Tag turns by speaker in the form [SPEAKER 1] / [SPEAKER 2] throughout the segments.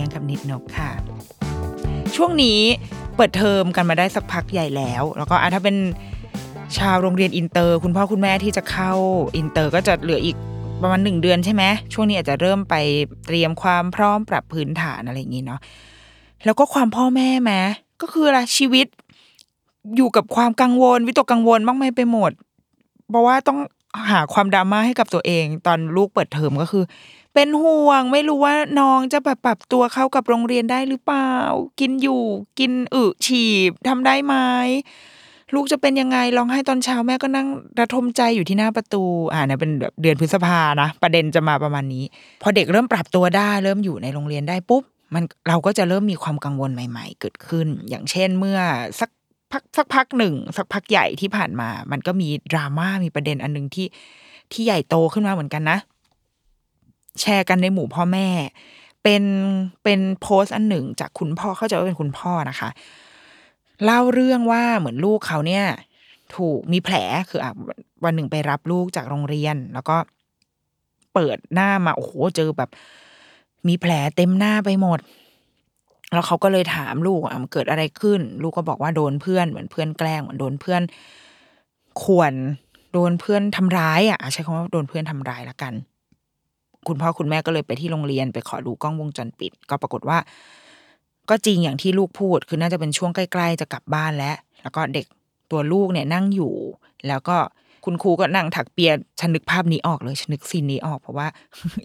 [SPEAKER 1] ยง นิดนกค่ะ ช่วงนี้เปิดเทอมกันมาได้สักพักใหญ่แล้ว แล้วก็ถ้าเป็นชาวโรงเรียนอินเตอร์ คุณพ่อคุณแม่ที่จะเข้าอินเตอร์ก็จะเหลืออีกประมาณหนึ่งเดือนใช่ไหมช่วงนี้อาจจะเริ่มไปเตรียมความพร้อมปรับพื้นฐานอะไรอย่างนี้เนาะแล้วก็ความพ่อแม่แม้ก็คืออะไรชีวิตอยู่กับความกังวล วิตกกังวลมากมายไปหมด เพราะว่าต้องหาความดราม่าให้กับตัวเอง ตอนลูกเปิดเทอมก็คือ เป็นห่วงไม่รู้ว่าน้องจะแบบปรับตัวเข้ากับโรงเรียนได้หรือเปล่า กินอยู่กินอึฉีบทำได้ไหมลูกจะเป็นยังไงร้องไห้ตอนเช้าแม่ก็นั่งระทมใจอยู่ที่หน้าประตู อ่าเนี่ยเป็นแบบเดือนพฤษภานะ ประเด็นจะมาประมาณนี้ พอเด็กเริ่มปรับตัวได้ เริ่มอยู่ในโรงเรียนได้ปุ๊บ มันเราก็จะเริ่มมีความกังวลใหม่ ๆ เกิดขึ้น อย่างเช่นเมื่อสักพักสักพักหนึ่ง สักพักใหญ่ที่ผ่านมา มันก็มีดราม่ามีประเด็นอันหนึ่งที่ที่ใหญ่โตขึ้นมาเหมือนกันนะ แชร์กันในหมู่พ่อแม่ เป็นเป็นโพสต์อันหนึ่งจากคุณพ่อเข้าใจว่าเป็นคุณพ่อนะคะ เล่าเรื่องว่าเหมือนลูกเขาเนี่ย ถูกมีแผลคืออะวันหนึ่งไปรับลูกจากโรงเรียน แล้วก็เปิดหน้ามาโอ้โหเจอแบบ มีแผลเต็มหน้าไปหมด แล้วเขาก็เลยถามลูกอะเกิดอะไรขึ้น ลูกก็บอกว่าโดนเพื่อนเหมือนเพื่อนแกล้งเหมือนโดนเพื่อนข่วนโดนเพื่อนทำร้ายอะใช้คำว่าโดนเพื่อนทำร้ายละกัน คุณพ่อคุณแม่ก็เลยไปที่โรงเรียนไปขอดูกล้องวงจรปิด ก็ปรากฏว่า ก็จริงอย่างที่ลูกพูด คือน่าจะเป็นช่วงใกล้ๆจะกลับบ้านแล้ว แล้วก็เด็กตัวลูกเนี่ยนั่งอยู่ แล้วก็คุณครูก็นั่งถักเปียฉันนึกภาพนี้ออกเลยฉันนึกซีนนี้ออกเพราะว่า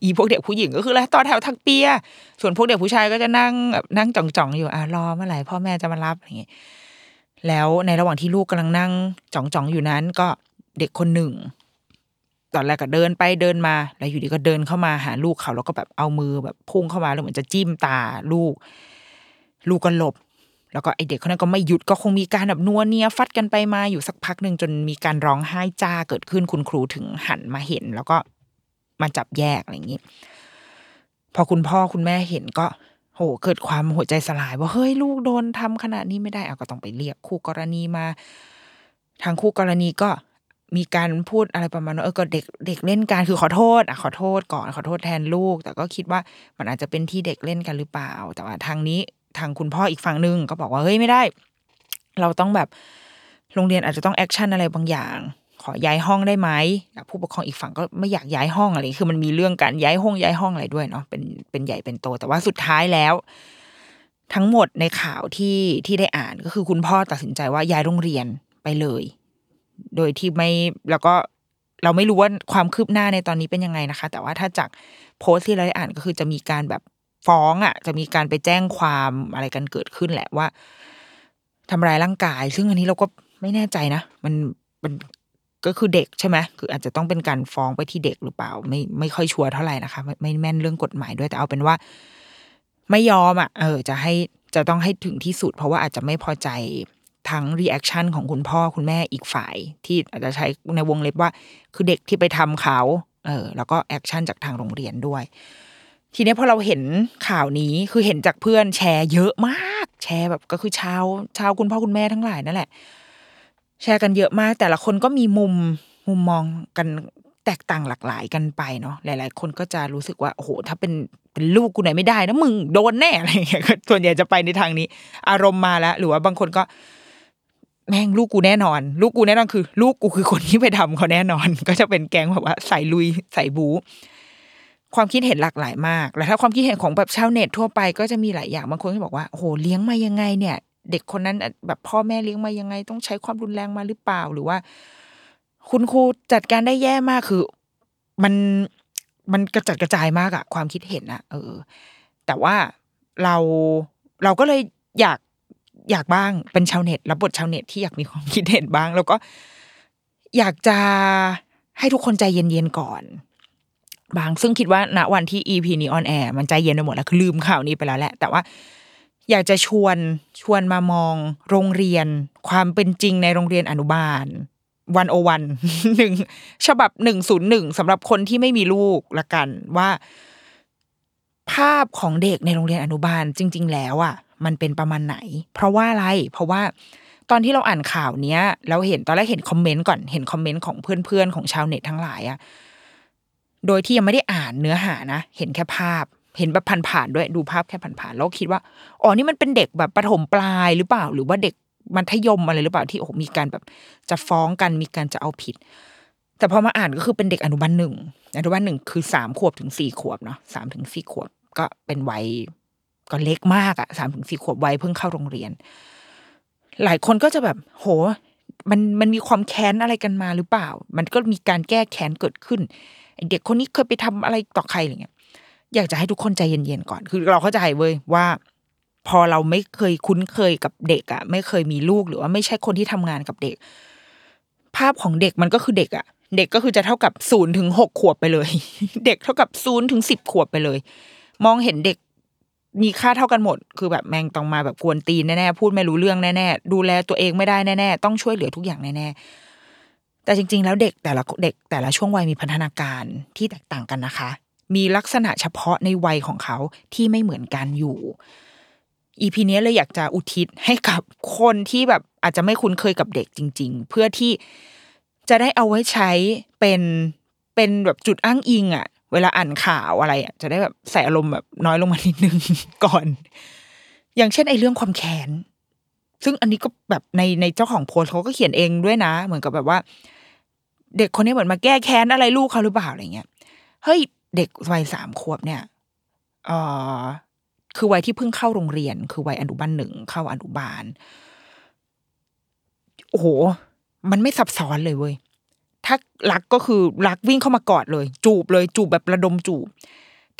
[SPEAKER 1] อีพวกเด็กผู้หญิงก็คืออะไรต่อแถวถักเปีย ส่วนพวกเด็กผู้ชายก็จะนั่งแบบนั่งจ่องๆอยู่อะรอเมื่อไหร่พ่อแม่จะมารับอย่างเงี้ยแล้วในระหว่างที่ลูกกำลังนั่งจ่องๆอยู่นั้น ก็เด็กคนหนึ่ง ตอนแรกก็เดินไปเดินมา แล้วอยู่ดีก็เดินเข้ามาหาลูกเขาแล้วก็แบบเอามือแบบพุ่งเข้ามาแล้วเหมือนจะจิ้มตาลูก ลูกก็หลบ แล้วก็ไอเด็กคนนั้นก็ไม่หยุดก็คงมีการแบบนัวเนียฟัดกันไปมาอยู่สักพักหนึ่งจนมีการร้องไห้จ้าเกิดขึ้นคุณครูถึงหันมาเห็น แล้วก็มาจับแยกอะไรอย่างนี้พอคุณพ่อคุณแม่เห็นก็โหเกิดความหัวใจสลาย ว่าเฮ้ยลูกโดนทำขนาดนี้ไม่ได้เอาก็ต้องไปเรียกคู่กรณีมา ทางคู่กรณีก็ มีการพูดอะไรประมาณว่าเออก็เด็กเด็กเล่นกันคือขอโทษอะขอโทษก่อนขอโทษแทนลูก แต่ก็คิดว่ามันอาจจะเป็นที่เด็กเล่นกันหรือเปล่า แต่ว่าทางนี้ทางคุณพ่ออีกฝั่งหนึ่งก็บอกว่าเฮ้ยไม่ได้ เราต้องแบบโรงเรียนอาจจะต้อง action อะไรบางอย่าง ขอย้ายห้องได้ไหมผู้ปกครองอีกฝั่งก็ไม่อยากย้ายห้องอะไรคือมันมีเรื่องการย้ายห้องย้ายห้องอะไรด้วยเนาะเป็นเป็นใหญ่เป็นโต แต่ว่าสุดท้ายแล้ว ทั้งหมดในข่าวที่ที่ได้อ่านก็คือคุณพ่อตัดสินใจว่าย้ายโรงเรียนไปเลย โดยที่ไม่แล้วก็เราไม่รู้ว่าความคืบหน้าในตอนนี้เป็นยังไงนะคะ แต่ว่าถ้าจากโพสต์ที่เราได้อ่านก็คือจะมีการแบบฟ้องอะ จะมีการไปแจ้งความอะไรกันเกิดขึ้นแหละว่าทำร้ายร่างกาย ซึ่งอันนี้เราก็ไม่แน่ใจนะ มันมันก็คือเด็กใช่ไหมคืออาจจะต้องเป็นการฟ้องไปที่เด็กหรือเปล่า ไม่ไม่ค่อยชัวร์เท่าไหร่นะคะไม่ไม่แม่นเรื่องกฎหมายด้วยแต่เอาเป็นว่า ไม่ยอมอะ เออ จะให้จะต้องให้ถึงที่สุด เพราะว่าอาจจะไม่พอใจ ทั้ง reaction ของคุณพ่อคุณแม่อีกฝ่าย ที่อาจจะใช้ในวงเล็บว่า คือเด็กที่ไปทำเขาเออแล้วก็ action จากทางโรงเรียนด้วย ทีนี้พอเราเห็นข่าวนี้คือเห็นจากเพื่อนแชร์เยอะมาก แชร์แบบก็คือชาวชาวคุณพ่อคุณแม่ทั้งหลายนั่นแหละ แชร์กันเยอะมาก แต่ละคนก็มีมุมมุมมองกันแตกต่างหลากหลายกันไปเนาะหลาย ๆ คนก็จะรู้สึกว่าโอ้โหถ้าเป็นเป็นลูกกูไหนไม่ได้นะมึงโดนแน่อะไรอย่างเงี้ยก็ส่วนใหญ่จะไปในทางนี้ อารมณ์มาแล้ว หรือว่าบางคนก็ แม่งลูกกูแน่นอน ลูกกูแน่นอนคือ ลูกกูคือคนที่ไปทำเขาแน่นอน ก็จะเป็นแก๊งแบบว่าใส่ลุยใส่บูความคิดเห็นหลากหลายมาก แล้วถ้าความคิดเห็นของแบบชาวเน็ตทั่วไปก็จะมีหลายอย่างบางคนก็บอกว่าโอ้โหเลี้ยงมายังไงเนี่ย เด็กคนนั้นแบบพ่อแม่เลี้ยงมายังไง ต้องใช้ความรุนแรงมาหรือเปล่าหรือว่า คุณครูจัดการได้แย่มากคือ มันมันกระจัดกระจายมากอะความคิดเห็นอะเออ แต่ว่าเราเราก็เลยอยาก อยากบ้างเป็นชาวเน็ตรับบทชาวเน็ตที่อยากมีความคิดเห็นบ้าง แล้วก็อยากจะให้ทุกคนใจเย็นๆก่อน บางซึ่งคิดว่าณวันที่ EP นี้ออนแอร์มันใจเย็นไปหมดแล้วคือลืมข่าวนี้ไปแล้วแหละ แต่ว่าอยากจะชวนชวนมามองโรงเรียน ความเป็นจริงในโรงเรียนอนุบาลวันโอวันหนึ่งฉบับหนึ่งศูนย์หนึ่งสำหรับคนที่ไม่มีลูกละกันว่า ภาพของเด็กในโรงเรียนอนุบาลจริง ๆ แล้วอะ มันเป็นประมาณไหน เพราะว่าอะไร เพราะว่าตอนที่เราอ่านข่าวเนี้ย เราเห็นตอนแรกเห็นคอมเมนต์ก่อนเห็นคอมเมนต์ของเพื่อนๆ ของชาวเน็ตทั้งหลายอะโดยที่ยังไม่ได้อ่านเนื้อหานะเห็นแค่ภาพ เห็นแบบผ่านๆด้วยดูภาพแค่ผ่านๆแล้วคิดว่าอ๋อนี่มันเป็นเด็กแบบประถมปลายหรือเปล่า หรือว่าเด็กมัธยมอะไรหรือเปล่าที่โอ้มีการแบบจะฟ้องกันมีการจะเอาผิด แต่พอมาอ่านก็คือเป็นเด็กอนุบาลหนึ่งอนุบาลหนึ่งคือสามขวบถึงสี่ขวบเนาะสามถึงสี่ขวบก็เป็นวัย ก็เล็กมากอะสามถึงสี่ขวบวัยเพิ่งเข้าโรงเรียน หลายคนก็จะแบบ โห มันมันมีความแค้นอะไรกันมาหรือเปล่า มันก็มีการแก้แค้นเกิดขึ้นเด็กคนนี้เคยไปทำอะไรต่อใครอะไรเงี้ย อยากจะให้ทุกคนใจเย็นๆก่อน คือเราเข้าใจเว้ยว่า พอเราไม่เคยคุ้นเคยกับเด็กอะไม่เคยมีลูกหรือว่าไม่ใช่คนที่ทำงานกับเด็ก ภาพของเด็กมันก็คือเด็กอะเด็กก็คือจะเท่ากับศูนย์ถึงหกขวบไปเลย เด็กเท่ากับศูนย์ถึงสิบขวบไปเลย มองเห็นเด็ก มีค่าเท่ากันหมด คือแบบแมงต้องมาแบบกวนตีนแน่ๆพูดไม่รู้เรื่องแน่ๆดูแลตัวเองไม่ได้แน่ๆต้องช่วยเหลือทุกอย่างแน่ๆแต่จริง ๆ แล้วเด็กแต่ละเด็กแต่ละช่วงวัยมีพัฒนาการที่แตกต่างกันนะคะ มีลักษณะเฉพาะในวัยของเขาที่ไม่เหมือนกันอยู่อีพีนี้เลยอยากจะอุทิศให้กับคนที่แบบอาจจะไม่คุ้นเคยกับเด็กจริง ๆ เพื่อที่จะได้เอาไว้ใช้เป็นเป็นแบบจุดอ้างอิงอะ เวลาอ่านข่าวอะไรอะจะได้แบบใส่อารมณ์แบบน้อยลงมานิดนึงก่อน อย่างเช่นไอ้เรื่องความแค้นซึ่งอันนี้ก็แบบในในเจ้าของโพสเขาก็เขียนเองด้วยนะ เหมือนกับแบบว่า เด็กคนนี้เหมือนมาแก้แค้นอะไรลูกเขาหรือเปล่าอะไรเงี้ยเฮ้ยเด็กวัยสามขวบเนี่ยเออคือวัยที่เพิ่งเข้าโรงเรียน คือวัยอนุบาลหนึ่งเข้าอนุบาลโอ้โหมันไม่ซับซ้อนเลยเว้ย ถ้ารักก็คือรักวิ่งเข้ามากอดเลย จูบเลยจูบแบบระดมจูบ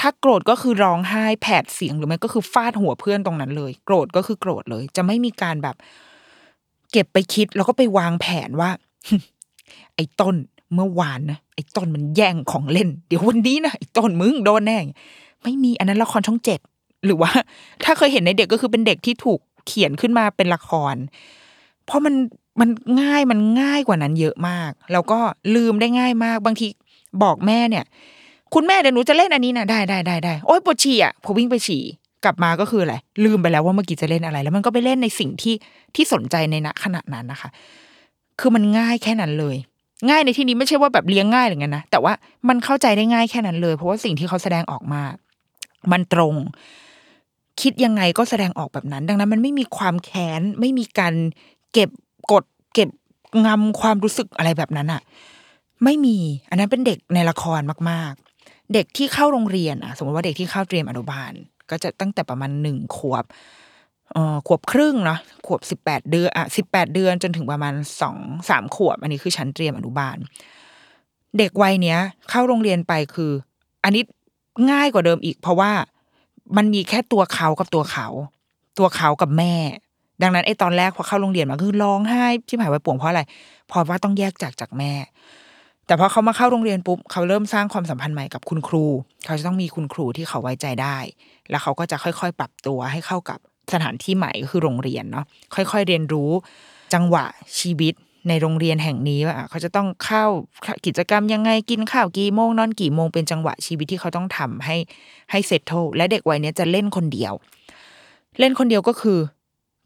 [SPEAKER 1] ถ้าโกรธก็คือร้องไห้แผดเสียงหรือไม่ก็คือฟาดหัวเพื่อนตรงนั้นเลย โกรธก็คือโกรธเลย จะไม่มีการแบบ เก็บไปคิดแล้วก็ไปวางแผนว่า ไอ้ต้นเมื่อวานนะไอ้ต้นมันแย่งของเล่น เดี๋ยววันนี้นะไอ้ต้นมึงโดนแน่ไม่มีอันนั้นละครช่องเจ็ดหรือว่า ถ้าเคยเห็นในเด็กก็คือเป็นเด็กที่ถูกเขียนขึ้นมาเป็นละคร เพราะมัน มันง่ายมันง่ายกว่านั้นเยอะมาก แล้วก็ลืมได้ง่ายมาก บางทีบอกแม่เนี่ย คุณแม่เดี๋ยวหนูจะเล่นอันนี้นะได้ได้ได้ได้โอ๊ยปวดฉี่อะพอวิ่งไปฉี่กลับมาก็คืออะไรลืมไปแล้วว่าเมื่อกี้จะเล่นอะไร แล้วมันก็ไปเล่นในสิ่งที่ที่สนใจในณขณะนั้นนะคะ คือมันง่ายแค่นั้นเลย ง่ายในที่นี้ไม่ใช่ว่าแบบเลี้ยงง่ายหรือไงนะแต่ว่ามันเข้าใจได้ง่ายแค่นั้นเลย เพราะว่าสิ่งที่เขาแสดงออกมา มันตรง คิดยังไงก็แสดงออกแบบนั้น ดังนั้นมันไม่มีความแค้นไม่มีการเก็บ กดเก็บงำความรู้สึกอะไรแบบนั้นอะไม่มี อันนั้นเป็นเด็กในละครมาก ๆ เด็กที่เข้าโรงเรียนอะสมมติว่าเด็กที่เข้าเตรียมอนุบาล ก็จะตั้งแต่ประมาณหนึ่งขวบเอ่อขวบครึ่งเนาะขวบสิบแปดเดือนอะสิบแปดเดือนจนถึงประมาณสองสามขวบ อันนี้คือชั้นเตรียมอนุบาล เด็กวัยเนี้ย เข้าโรงเรียนไปคือ อันนี้ง่ายกว่าเดิมอีก เพราะว่ามันมีแค่ตัวเขากับตัวเขา ตัวเขากับแม่ ดังนั้นไอ้ตอนแรกพอเข้าโรงเรียนมาคือร้องไห้ที่หายไปป่วงเพราะอะไรเพราะว่าต้องแยกจากจากแม่ แต่พอเขามาเข้าโรงเรียนปุ๊บเขาเริ่มสร้างความสัมพันธ์ใหม่กับคุณครู เขาจะต้องมีคุณครูที่เขาไว้ใจได้ แล้วเขาก็จะค่อยๆ ปรับตัวให้เข้ากับสถานที่ใหม่ก็คือโรงเรียนเนาะค่อยๆ เรียนรู้จังหวะชีวิตในโรงเรียนแห่งนี้ว่าเขาจะต้องเข้ากิจกรรมยังไงกินข้าวกี่โมงนอนกี่โมงเป็นจังหวะชีวิตที่เขาต้องทำให้ให้เซตโตและเด็กวัยนี้จะเล่นคนเดียว เล่นคนเดียวก็คือ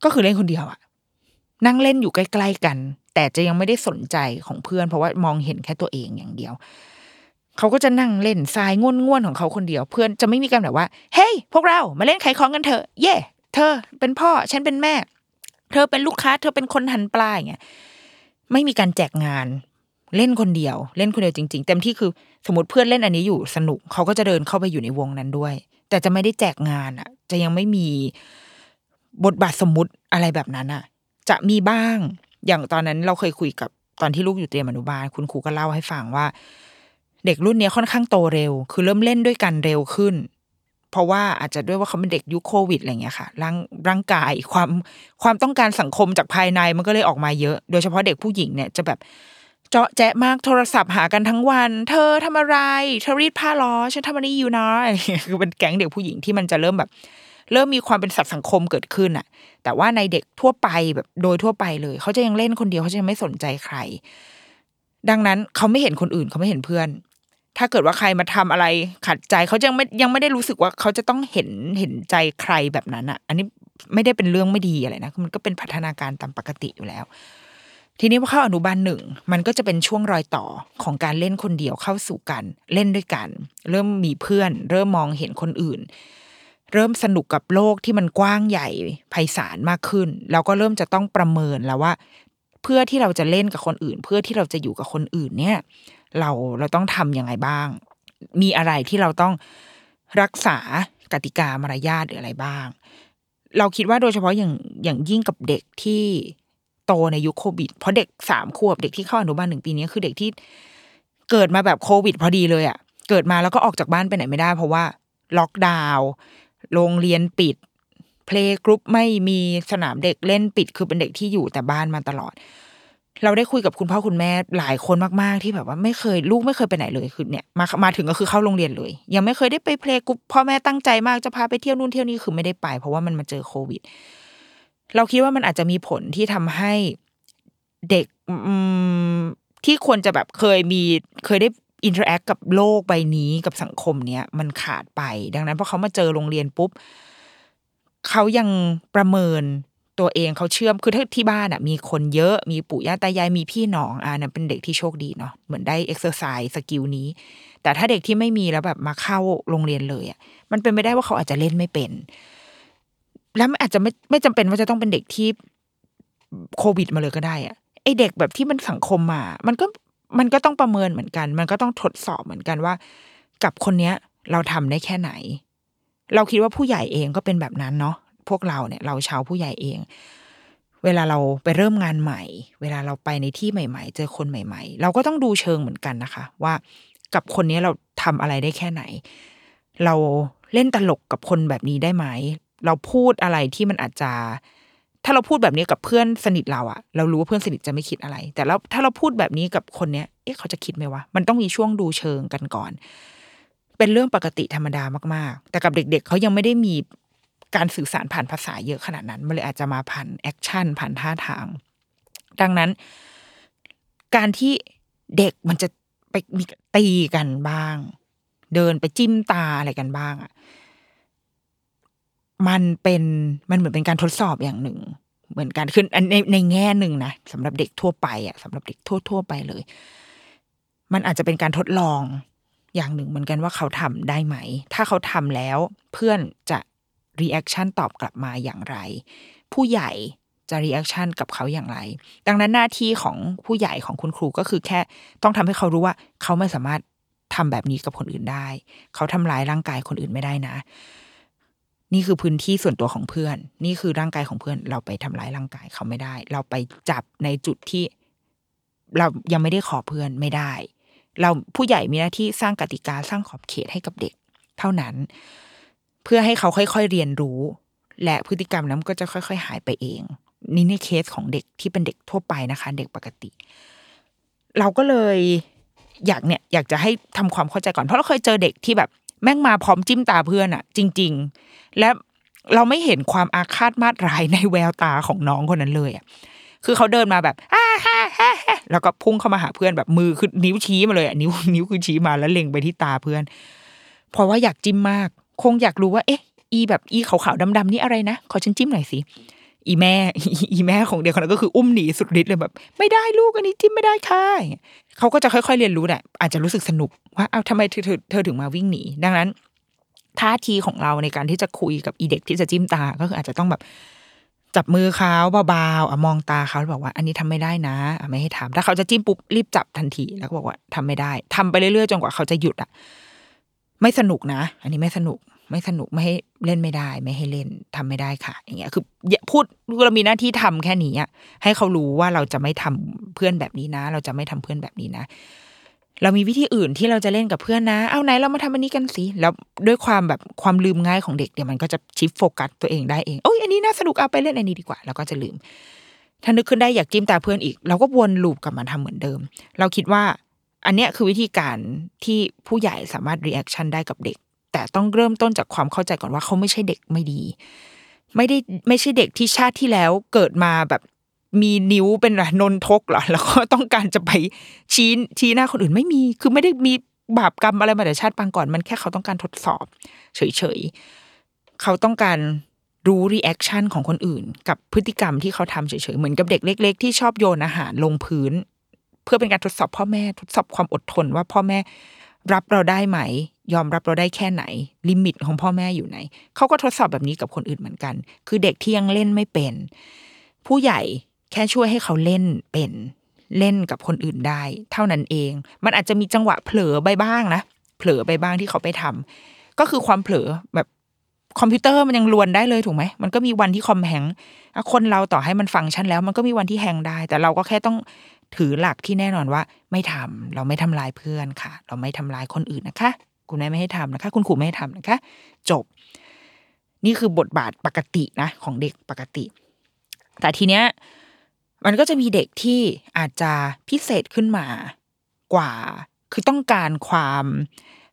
[SPEAKER 1] ก็คือเล่นคนเดียวอะนั่งเล่นอยู่ใกล้ๆกัน แต่จะยังไม่ได้สนใจของเพื่อน เพราะว่ามองเห็นแค่ตัวเองอย่างเดียวเขาก็จะนั่งเล่นทรายง่วนๆของเขาคนเดียว เพื่อนจะไม่มีการแบบว่า เฮ้ย พวกเรามาเล่นไขของกันเถอะเย่เธอเป็นพ่อ ฉันเป็นแม่ เธอเป็นลูกค้า เธอเป็นคนหันปลาอย่างเงี้ยไม่มีการแจกงานเล่นคนเดียว เล่นคนเดียวจริง ๆ เต็มที่คือสมมติเพื่อนเล่นอันนี้อยู่สนุกเขาก็จะเดินเข้าไปอยู่ในวงนั้นด้วย แต่จะไม่ได้แจกงานอะ จะยังไม่มี บทบาทสมมติอะไรแบบนั้นอะจะมีบ้าง อย่างตอนนั้นเราเคยคุยกับตอนที่ลูกอยู่เตรียมอนุบาล คุณครูก็เล่าให้ฟังว่า เด็กรุ่นนี้ค่อนข้างโตเร็ว คือเริ่มเล่นด้วยกันเร็วขึ้น เพราะว่าอาจจะด้วยว่าเขาเป็นเด็กยุคโควิดอะไรเงี้ยค่ะ ร่างร่างกายความความต้องการสังคมจากภายในมันก็เลยออกมาเยอะ โดยเฉพาะเด็กผู้หญิงเนี่ยจะแบบเจาะแจ๊ะมากโทรศัพท์หากันทั้งวัน เธอทำอะไรเธอรีดผ้าล้อฉันทำอันนี้อยู่นะอะไรคือเป็นแก๊งเด็กผู้หญิงที่มันจะเริ่มแบบ เริ่มมีความเป็นสัตว์สังคมเกิดขึ้นอะแต่ว่าในเด็กทั่วไปแบบโดยทั่วไปเลย เขาจะยังเล่นคนเดียวเขาจะยังไม่สนใจใคร ดังนั้นเขาไม่เห็นคนอื่นเขาไม่เห็นเพื่อน ถ้าเกิดว่าใครมาทำอะไรขัดใจเขายังไม่ยังไม่ได้รู้สึกว่าเขาจะต้องเห็นเห็นใจใครแบบนั้นอะอันนี้ไม่ได้เป็นเรื่องไม่ดีอะไรนะมันก็เป็นพัฒนาการตามปกติอยู่แล้ว ทีนี้พอเข้าอนุบาลหนึ่งมันก็จะเป็นช่วงรอยต่อของการเล่นคนเดียวเข้าสู่กันเล่นด้วยกัน เริ่มมีเพื่อน เริ่มมองเห็นคนอื่น เริ่มสนุกกับโลกที่มันกว้างใหญ่ไพศาลมากขึ้น เราก็เริ่มจะต้องประเมินแล้วว่า เพื่อที่เราจะเล่นกับคนอื่น เพื่อที่เราจะอยู่กับคนอื่นเนี่ย เราเราต้องทำยังไงบ้าง มีอะไรที่เราต้องรักษากติกามารยาทหรืออะไรบ้าง เราคิดว่าโดยเฉพาะอย่างอย่างยิ่งกับเด็กที่โตในยุคโควิด เพราะเด็กสามขวบเด็กที่เข้าอนุบาลหนึ่งปีนี้คือเด็กที่เกิดมาแบบโควิด พอดีเลยอะ่ะเกิดมาแล้วก็ออกจากบ้านไปไหนไม่ได้ เพราะว่าล็อกดาวน์ โรงเรียนปิด playgroup ไม่มีสนามเด็กเล่นปิด คือเป็นเด็กที่อยู่แต่บ้านมาตลอด เราได้คุยกับคุณพ่อคุณแม่หลายคนมากๆ ที่แบบว่าไม่เคยลูกไม่เคยไปไหนเลยคือเนี่ยมามาถึงก็คือเข้าโรงเรียนเลย ยังไม่เคยได้ไป playgroup พ่อแม่ตั้งใจมากจะพาไปเที่ยวนู่นเที่ยวนี่คือไม่ได้ไป เพราะว่ามันมาเจอโควิด เราคิดว่ามันอาจจะมีผลที่ทำให้เด็กที่ควรจะแบบเคยมีเคยได้ interact กับโลกใบนี้กับสังคมเนี้ยมันขาดไป ดังนั้นพอเขามาเจอโรงเรียนปุ๊บเขายังประเมินตัวเองเขาเชื่อมคือถ้าที่บ้านอะมีคนเยอะมีปู่ย่าตายายมีพี่น้องอะนั่นเป็นเด็กที่โชคดีเนาะเหมือนได้ exercise skill นี้ แต่ถ้าเด็กที่ไม่มีแล้วแบบมาเข้าโรงเรียนเลยอะมันเป็นไปได้ว่าเขาอาจจะเล่นไม่เป็น แล้วอาจจะไม่ไม่จำเป็นว่าจะต้องเป็นเด็กที่โควิดมาเลยก็ได้อะไอ้เด็กแบบที่มันสังคมมา มันก็ มันก็ต้องประเมินเหมือนกัน มันก็ต้องทดสอบเหมือนกันว่า กับคนเนี้ยเราทำได้แค่ไหน เราคิดว่าผู้ใหญ่เองก็เป็นแบบนั้นเนาะพวกเราเนี่ยเราชาวผู้ใหญ่เอง เวลาเราไปเริ่มงานใหม่ เวลาเราไปในที่ใหม่ ๆ เจอคนใหม่ ๆ เราก็ต้องดูเชิงเหมือนกันนะคะ ว่ากับคนนี้เราทำอะไรได้แค่ไหน เราเล่นตลกกับคนแบบนี้ได้ไหม เราพูดอะไรที่มันอาจจะ ถ้าเราพูดแบบนี้กับเพื่อนสนิทเราอะเรารู้ว่าเพื่อนสนิทจะไม่คิดอะไร แต่แล้วถ้าเราพูดแบบนี้กับคนเนี้ยเอ๊ะเขาจะคิดไหมวะมันต้องมีช่วงดูเชิงกันก่อน เป็นเรื่องปกติธรรมดามากๆ แต่กับเด็ก ๆเขายังไม่ได้มีการสื่อสารผ่านภาษาเยอะขนาดนั้นมันเลยอาจจะมาผ่าน action ผ่านท่าทาง ดังนั้น การที่เด็กมันจะไปมีตีกันบ้าง เดินไปจิ้มตาอะไรกันบ้างอะ มันเป็นมันเหมือนเป็นการทดสอบอย่างหนึ่ง เหมือนกันคือในในแง่หนึ่งนะสำหรับเด็กทั่วไปอะสำหรับเด็กทั่วทั่วไปเลย มันอาจจะเป็นการทดลองอย่างหนึ่งเหมือนกันว่าเขาทำได้ไหม ถ้าเขาทำแล้วเพื่อนจะ reaction ตอบกลับมาอย่างไร ผู้ใหญ่จะ reaction กับเขาอย่างไร ดังนั้นหน้าที่ของผู้ใหญ่ของคุณครูก็คือแค่ต้องทำให้เขารู้ว่าเขาไม่สามารถทำแบบนี้กับคนอื่นได้ เขาทำร้ายร่างกายคนอื่นไม่ได้นะ นี่คือพื้นที่ส่วนตัวของเพื่อน นี่คือร่างกายของเพื่อน เราไปทำร้ายร่างกายเขาไม่ได้ เราไปจับในจุดที่ เรายังไม่ได้ขอเพื่อนไม่ได้ เราผู้ใหญ่มีหน้าที่สร้างกติกาสร้างขอบเขตให้กับเด็ก เท่านั้น เพื่อให้เขาค่อยๆเรียนรู้ และพฤติกรรมนั้นก็จะค่อย ๆ หายไปเอง นี่ในเคสของเด็กที่เป็นเด็กทั่วไปนะคะ เด็กปกติ เราก็เลยอยากเนี่ยอยากจะให้ทำความเข้าใจก่อนเพราะเราเคยเจอเด็กที่แบบ แม่งมาพร้อมจิ้มตาเพื่อนอะจริง ๆ และเราไม่เห็นความอาฆาตมาตร้ายในแววตาของน้องคนนั้นเลยอะคือเขาเดินมาแบบอ้าฮ่าฮ่าฮ่าแล้วก็พุ่งเข้ามาหาเพื่อนแบบมือคือนิ้วชี้มาเลยอะนิ้วนิ้วคือชี้มาแล้วเล็งไปที่ตาเพื่อน เพราะว่าอยากจิ้มมาก คงอยากรู้ว่า เอ๊ะ อีแบบอีขาวๆดำๆนี่อะไรนะขอฉันจิ้มหน่อยสิ อีแม่อีแม่ของเด็กคนนั้นก็คืออุ้มหนีสุดฤทธิ์เลยแบบ ไม่ได้ลูกอันนี้จิ้มไม่ได้ค่ะอย่างเงี้ยเขาก็จะค่อยๆเรียนรู้แหละอาจจะรู้สึกสนุกว่าเอาทำไมเธอเธอถึงมาวิ่งหนี ดังนั้นท่าทีของเราในการที่จะคุยกับอีเด็กที่จะจิ้มตาก็คืออาจจะต้องแบบจับมือเขาเบาๆอะมองตาเขาแล้วบอกว่า อันนี้ทำไม่ได้นะอะไม่ให้ทำถ้าเขาจะจิ้มปุ๊บรีบจับทันทีแล้วก็บอกว่าทำไม่ได้ทำไปเรื่อยๆจนกว่าเขาจะหยุดอะ ไม่สนุกนะ อันนี้ไม่สนุก ไม่สนุกไม่ให้เล่นไม่ได้ ไม่ให้เล่นทำไม่ได้ค่ะ อย่างเงี้ยคือพูดเรามีหน้าที่ทำแค่นี้อะให้เขารู้ว่าเราจะไม่ทำเพื่อนแบบนี้นะ เราจะไม่ทำเพื่อนแบบนี้นะเรามีวิธีอื่นที่เราจะเล่นกับเพื่อนนะ เอาไหนเรามาทำอันนี้กันสิ แล้วด้วยความแบบความลืมง่ายของเด็กเนี่ยมันก็จะ shift focus ตัวเองได้เอง โอ้ยอันนี้น่าสนุกเอาไปเล่นอันนี้ดีกว่า แล้วก็จะลืม ถ้านึกขึ้นได้อยากจิ้มตาเพื่อนอีก เราก็วน loop กลับมาทำเหมือนเดิม เราคิดว่า อันเนี้ยคือวิธีการที่ผู้ใหญ่สามารถ reaction ได้กับเด็ก แต่ต้องเริ่มต้นจากความเข้าใจก่อนว่าเขาไม่ใช่เด็กไม่ดี ไม่ได้ไม่ใช่เด็กที่ชาติที่แล้วเกิดมาแบบมีนิ้วเป็นนนทกหรอแล้วก็ต้องการจะไปชี้ชี้หน้าคนอื่นไม่มีคือไม่ได้มีบาปกรรมอะไรมาแต่ชาติปางก่อน มันแค่เขาต้องการทดสอบ เฉยๆเขาต้องการรู้ reaction ของคนอื่น กับพฤติกรรมที่เขาทำเฉยๆเหมือนกับเด็กเล็ก ๆ ที่ชอบโยนอาหารลงพื้น เพื่อเป็นการทดสอบพ่อแม่ทดสอบความอดทนว่าพ่อแม่ รับเราได้ไหม ยอมรับเราได้แค่ไหน limit ของพ่อแม่อยู่ไหน เขาก็ทดสอบแบบนี้กับคนอื่นเหมือนกัน คือเด็กที่ยังเล่นไม่เป็น ผู้ใหญ่แค่ช่วยให้เขาเล่นเป็นเล่นกับคนอื่นได้ เท่านั้นเอง มันอาจจะมีจังหวะเผลอไปบ้างนะเผลอไปบ้างที่เขาไปทำก็คือความเผลอแบบคอมพิวเตอร์มันยังลวนได้เลยถูกไหมมันก็มีวันที่คอมแฮงคนเราต่อให้มันฟังก์ชันแล้ว มันก็มีวันที่แฮงได้ แต่เราก็แค่ต้อง ถือหลักที่แน่นอนว่าไม่ทำเราไม่ทำลายเพื่อนค่ะ เราไม่ทำลายคนอื่นนะคะ คุณแม่ไม่ให้ทำนะคะ คุณครูไม่ให้ทำนะคะ จบ นี่คือบทบาทปกตินะ ของเด็กปกติ แต่ทีเนี้ยมันก็จะมีเด็กที่อาจจะพิเศษขึ้นมากว่า คือต้องการความ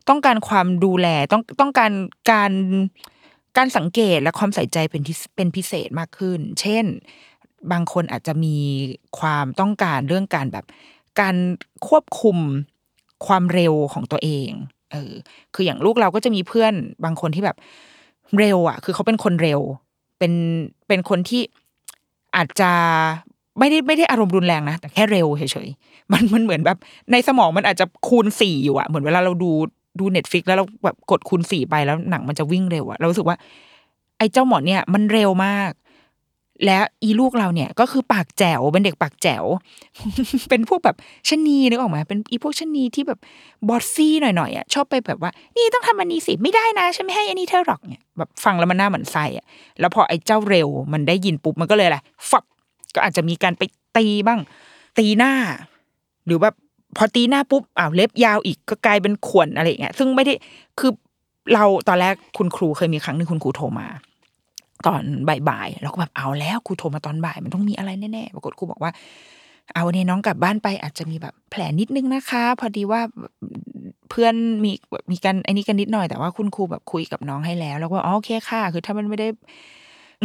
[SPEAKER 1] ต้องการความดูแลต้องต้องการการการสังเกตและความใส่ใจเป็นเป็นพิเศษมากขึ้น เช่น บางคนอาจจะมีความต้องการเรื่องการแบบการควบคุมความเร็วของตัวเอง เออ คืออย่างลูกเราก็จะมีเพื่อนบางคนที่แบบเร็ว อะ คือเขาเป็นคนเร็ว เป็นเป็นคนที่อาจจะไม่ได้ไม่ได้อารมณ์รุนแรงนะแต่แค่เร็วเฉยๆมันมันเหมือนแบบในสมองมันอาจจะคูณสี่อยู่อะเหมือนเวลาเราดูดู Netflix แล้วเราแบบกดคูณสี่ไปแล้วหนังมันจะวิ่งเร็วอะเรารู้สึกว่า ไอ้เจ้าหมอเนี่ยมันเร็วมาก และอีลูกเราเนี่ยก็คือปากแจ๋วเป็นเด็กปากแจ๋ว เป็นพวกแบบชนีนึกออกไหมเป็นอีพวกชนีที่แบบบอสซี่หน่อยๆอะชอบไปแบบว่า นี่ต้องทำอันนี้สิไม่ได้นะฉันไม่ให้อันนี้เธอหรอกเนี่ยแบบฟังแล้วมันหน่าเหมือนไส้อะแล้วพอไอ้เจ้าเร็วมันได้ยินปุ๊บมันก็เลยอะไรฝับก็อาจจะมีการไปตีบ้าง ตีหน้า หรือแบบพอตีหน้าปุ๊บอ้าวเล็บยาวอีกก็กลายเป็นขวนอะไรอย่างเงี้ยซึ่งไม่ได้คือเราตอนแรกคุณครูเคยมีครั้งหนึ่งคุณครูโทรมา ตอนบ่ายๆเราก็แบบเอาแล้วครูโทรมาตอนบ่าย มันต้องมีอะไรแน่ๆปรากฏครูบอกว่า เอาเนี่ยน้องกลับบ้านไปอาจจะมีแบบแผลนิดนึงนะคะ พอดีว่าเพื่อนมีมีกันไอ้นี้กันนิดหน่อยแต่ว่าคุณครูแบบคุยกับน้องให้แล้ว แล้วก็อ๋อโอเคค่ะ คือถ้ามันไม่ได้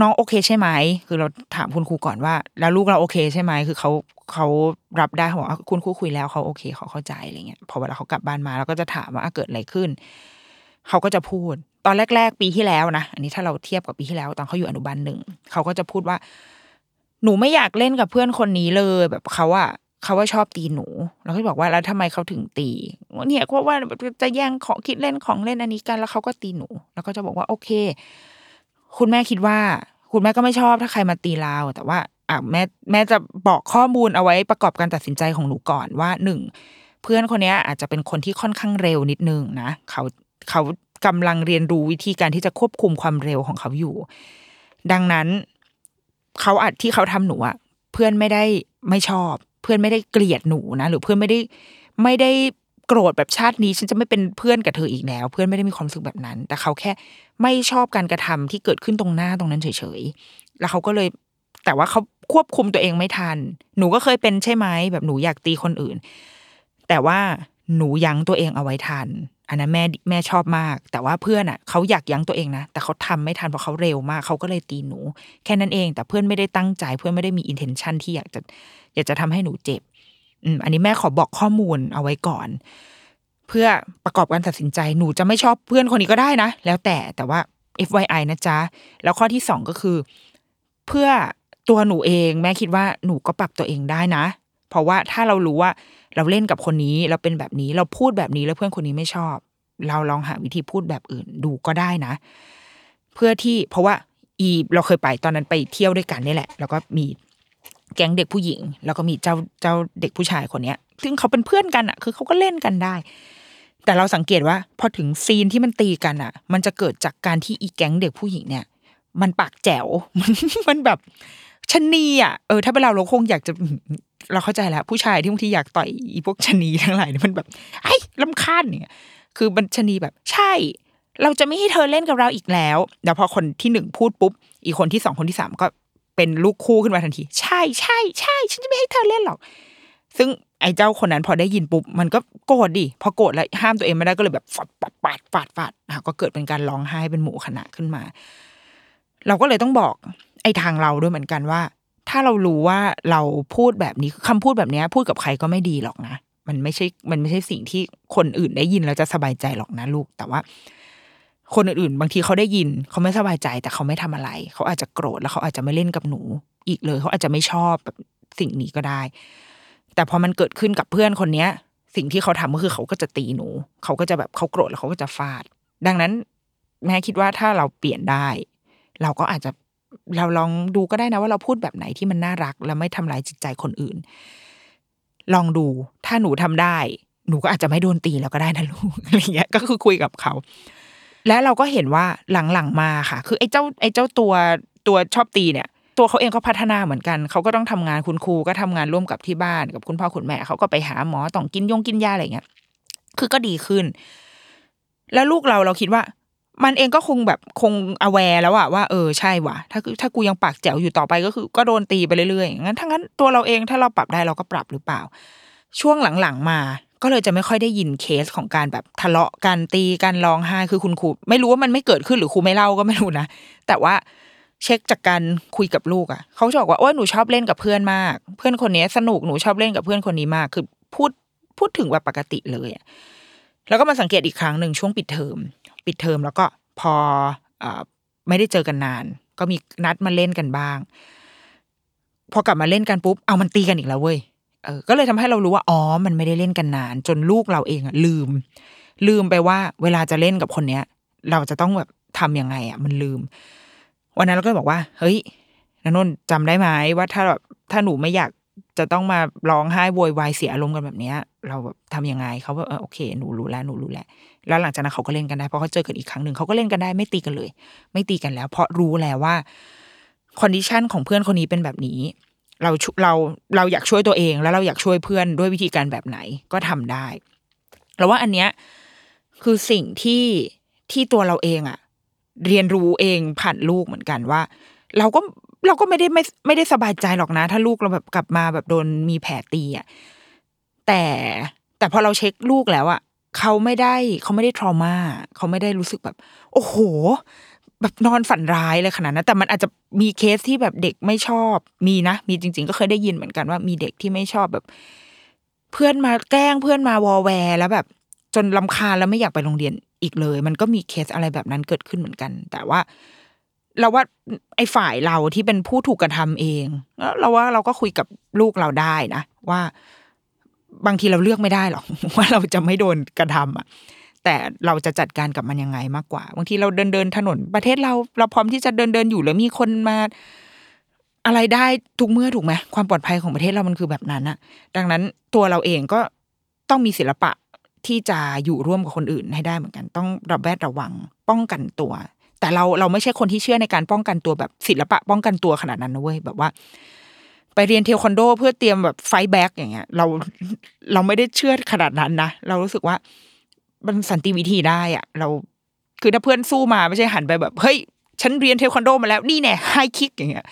[SPEAKER 1] น้องโอเคใช่ไหม คือเราถามคุณครูก่อนว่า แล้วลูกเราโอเคใช่ไหม คือเขาเขารับได้เขาบอกว่าคุณครูคุยแล้วเขาโอเคเขาเข้าใจอะไรเงี้ย พอเวลาเขากลับบ้านมาเราก็จะถามว่าเกิดอะไรขึ้น เขาก็จะพูด ตอนแรก ๆ ปีที่แล้วนะอันนี้ถ้าเราเทียบกับปีที่แล้ว ตอนเขาอยู่อนุบาลหนึ่งเขาก็จะพูดว่า หนูไม่อยากเล่นกับเพื่อนคนนี้เลย แบบเขาอะเขาว่าชอบตีหนูเราก็บอกว่าแล้วทำไมเขาถึงตีเนี่ยก็ว่าจะแย่งของคิดเล่นของเล่นอันนี้กันแล้วเขาก็ตีหนู แล้วก็จะบอกว่าโอเค คุณแม่คิดว่า คุณแม่ก็ไม่ชอบถ้าใครมาตีเราแต่ว่าอะแม่แม่จะบอกข้อมูลเอาไว้ประกอบการตัดสินใจของหนูก่อนว่าหนึ่งเพื่อนคนนี้อาจจะเป็นคนที่ค่อนข้างเร็วนิดนึงนะเขาเขา กำลังเรียนรู้วิธีการที่จะควบคุมความเร็วของเขาอยู่ ดังนั้นเขาอาจที่เขาทำหนูอะเพื่อนไม่ได้ไม่ชอบ เพื่อนไม่ได้เกลียดหนูนะ หรือเพื่อนไม่ได้ไม่ได้โกรธแบบชาตินี้ ฉันจะไม่เป็นเพื่อนกับเธออีกแล้ว เพื่อนไม่ได้มีความรู้สึกแบบนั้น แต่เขาแค่ไม่ชอบการกระทำที่เกิดขึ้นตรงหน้าตรงนั้นเฉยๆ แล้วเขาก็เลย แต่ว่าเขาควบคุมตัวเองไม่ทัน หนูก็เคยเป็นใช่ไหมแบบหนูอยากตีคนอื่น แต่ว่าหนูยั้งตัวเองเอาไว้ทันอันนั้นแม่แม่ชอบมาก แต่ว่าเพื่อนอะเขาอยากยั้งตัวเองนะ แต่เขาทำไม่ทันเพราะเขาเร็วมากเขาก็เลยตีหนู แค่นั้นเอง แต่เพื่อนไม่ได้ตั้งใจ เพื่อนไม่ได้มีอินเทนชันที่อยากจะอยากจะทำให้หนูเจ็บอืมอันนี้แม่ขอบอกข้อมูลเอาไว้ก่อน เพื่อประกอบการตัดสินใจหนูจะไม่ชอบเพื่อนคนนี้ก็ได้นะ แล้วแต่แต่ว่า FYI นะจ๊ะ แล้วข้อที่สองก็คือ เพื่อตัวหนูเอง แม่คิดว่าหนูก็ปรับตัวเองได้นะ เพราะว่าถ้าเรารู้ว่า เราเล่นกับคนนี้เราเป็นแบบนี้เราพูดแบบนี้แล้วเพื่อนคนนี้ไม่ชอบ เราลองหาวิธีพูดแบบอื่นดูก็ได้นะ เพื่อที่เพราะว่าอีเราเคยไปตอนนั้นไปเที่ยวด้วยกันนี่แหละ แล้วก็มีแก๊งเด็กผู้หญิง แล้วก็มีเจ้าเจ้าเด็กผู้ชายคนเนี้ย ซึ่งเขาเป็นเพื่อนกันอะ คือเขาก็เล่นกันได้ แต่เราสังเกตว่า พอถึงซีนที่มันตีกันอะ มันจะเกิดจากการที่อีแก๊งเด็กผู้หญิงเนี่ย มันปากแจ๋วมันมันแบบชะนีอะเออถ้าเป็นเราเราคงอยากจะ เราเข้าใจแล้วผู้ชายที่บางทีอยากต่อยอีพวกชะนีทั้งหลายเนี่ยมันแบบไอ้ลำคาญเนี่ยคือมันชะนีแบบใช่ เราจะไม่ให้เธอเล่นกับเราอีกแล้วเดี๋ยวพอคนที่หนึ่งพูดปุ๊บ อีกคนที่สองคนที่สามก็เป็นลูกคู่ขึ้นมาทันที ใช่ใช่ใช่ฉันจะไม่ให้เธอเล่นหรอก ซึ่งไอ้เจ้าคนนั้นพอได้ยินปุ๊บมันก็โกรธดิพอโกรธแล้วห้ามตัวเองไม่ได้ก็เลยแบบฟาดฟาดฟาดฟาดฟาดอะก็เกิดเป็นการร้องไห้เป็นหมู่คณะขึ้นมา เราก็เลยต้องบอกไอ้ทางเราด้วยเหมือนกันว่า ถ้าเรารู้ว่าเราพูดแบบนี้คำพูดแบบนี้พูดกับใครก็ไม่ดีหรอกนะมันไม่ใช่มันไม่ใช่สิ่งที่คนอื่นได้ยินแล้วจะสบายใจหรอกนะลูก แต่ว่า คนอื่นๆ บางทีเขาได้ยิน เขาไม่สบายใจ แต่เขาไม่ทำอะไร เขาอาจจะโกรธแล้วเขาอาจจะไม่เล่นกับหนู อีกเลย เขาอาจจะไม่ชอบแบบสิ่งนี้ก็ได้ แต่พอมันเกิดขึ้นกับเพื่อนคนเนี้ย สิ่งที่เขาทำก็คือเขาก็จะตีหนู เขาก็จะแบบเขาโกรธแล้วเขาก็จะฟาด ดังนั้น แม่คิดว่าถ้าเราเปลี่ยนได้ เราก็อาจจะ เราลองดูก็ได้นะว่าเราพูดแบบไหนที่มันน่ารัก และไม่ทำร้ายจิตใจคนอื่น ลองดูถ้าหนูทำได้ หนูก็อาจจะไม่โดนตีแล้วก็ได้นะลูกอะไรเงี้ยก็คือคุยกับเขา และเราก็เห็นว่าหลังๆมาค่ะ คือไอ้เจ้าไอ้เจ้าตัวตัวชอบตีเนี่ย ตัวเขาเองก็พัฒนาเหมือนกัน เขาก็ต้องทำงานคุณครูก็ทำงานร่วมกับที่บ้านกับคุณพ่อคุณแม่เขาก็ไปหาหมอต้องกินยงกินยาอะไรเงี้ยคือก็ดีขึ้น แล้วลูกเราเราคิดว่า มันเองก็คงแบบคงอแวร์แล้วอะว่าเออใช่ว่ะ ถ้าถ้ากูยังปากแจ๋วอยู่ต่อไปก็คือ ก็โดนตีไปเรื่อยๆงั้นทั้งนั้นตัวเราเองถ้าเราปรับได้เราก็ปรับหรือเปล่า ช่วงหลังๆมาก็เลยจะไม่ค่อยได้ยินเคสของการแบบทะเลาะกันตีกันร้องไห้คือคุณครูไม่รู้ว่ามันไม่เกิดขึ้นหรือครูไม่เล่าก็ไม่รู้นะแต่ว่าเช็คจากการคุยกับลูกอะเขาจะบอกว่าโอ้หนูชอบเล่นกับเพื่อนมาก เพื่อนคนนี้สนุกหนูชอบเล่นกับเพื่อนคนนี้มาก คือพูดพูดถึงแบบปกติเลยแล้วก็มาสังเกตอีกครั้งหนึ่งช่วงปิดเทอม ปิดเทอมแล้วก็พออไม่ได้เจอกันนาน ก็มีนัดมาเล่นกันบ้าง พอกลับมาเล่นกันปุ๊บเอามันตีกันอีกแล้วเว้ยเออก็เลยทำให้เรารู้ว่าอ๋อมันไม่ได้เล่นกันนาน จนลูกเราเองอะลืม ลืมไปว่า เวลาจะเล่นกับคนเนี้ย เราจะต้องแบบทํำยังไงอะมันลืม วันนั้นเราก็บอกว่า เฮ้ยนนนจำได้ไหมว่าถ้าแบบถ้าหนูไม่อยาก จะต้องมาร้องไห้โวยวายเสียอารมณ์กันแบบเนี้ย เราแบบทำยังไงเขาแบบเออโอเคหนูรู้แล้วหนูรู้แล้วแล้วหลังจากนั้นเขาก็เล่นกันได้เพราะเขาเจอกันอีกครั้งหนึ่งเขาก็เล่นกันได้ไม่ตีกันเลย ไม่ตีกันแล้ว เพราะรู้แล้วว่า condition ของเพื่อนคนนี้เป็นแบบนี้ เราเราเราอยากช่วยตัวเองแล้วเราอยากช่วยเพื่อนด้วยวิธีการแบบไหนก็ทำได้แล้วว่าอันเนี้ยคือสิ่งที่ที่ตัวเราเองอะเรียนรู้เองผ่านลูกเหมือนกันว่า เราก็ เราก็ไม่ได้ไม่ไม่ได้สบายใจหรอกนะ ถ้าลูกเราแบบกลับมาแบบโดนมีแผลตีอะแต่แต่พอเราเช็คลูกแล้วอะเขาไม่ได้เขาไม่ได้ trauma เขาไม่ได้รู้สึกแบบ โอ้โห แบบนอนฝันร้ายเลยขนาดนั้นแต่มันอาจจะมีเคสที่แบบเด็กไม่ชอบมีนะมีจริง ๆ ก็เคยได้ยินเหมือนกันว่ามีเด็กที่ไม่ชอบแบบ เพื่อนมาแกล้งเพื่อนมาวอแวร์แล้วแบบ จนลำคาญแล้วไม่อยากไปโรงเรียนอีกเลย มันก็มีเคสอะไรแบบนั้นเกิดขึ้นเหมือนกัน แต่ว่า เราว่าไอ้ฝ่ายเราที่เป็นผู้ถูกกระทำเองเราว่าเราก็คุยกับลูกเราได้นะว่า บางทีเราเลือกไม่ได้หรอกว่าเราจะไม่โดนกระทำอะ แต่เราจะจัดการกับมันยังไงมากกว่า บางทีเราเดินเดินถนนประเทศเราเราพร้อมที่จะเดินเดินอยู่แล้วมีคนมาอะไรได้ทุกเมื่อถูกไหมความปลอดภัยของประเทศเรามันคือแบบนั้นอะดังนั้นตัวเราเองก็ต้องมีศิลปะที่จะอยู่ร่วมกับคนอื่นให้ได้เหมือนกัน ต้องระแวดระวังป้องกันตัว แต่เราเราไม่ใช่คนที่เชื่อในการป้องกันตัวแบบศิลปะป้องกันตัวขนาดนั้นนะเว้ยแบบว่า ไปเรียนเทควันโดเพื่อเตรียมแบบไฟแบ็กอย่างเงี้ย เราเราไม่ได้เชื่อขนาดนั้นนะเรารู้สึกว่า มันสันติวิธีได้อะเราคือถ้าเพื่อนสู้มาไม่ใช่หันไปแบบเฮ้ยฉันเรียนเทควันโดมาแล้วนี่แน่ไฮคิกอย่างเงี้ย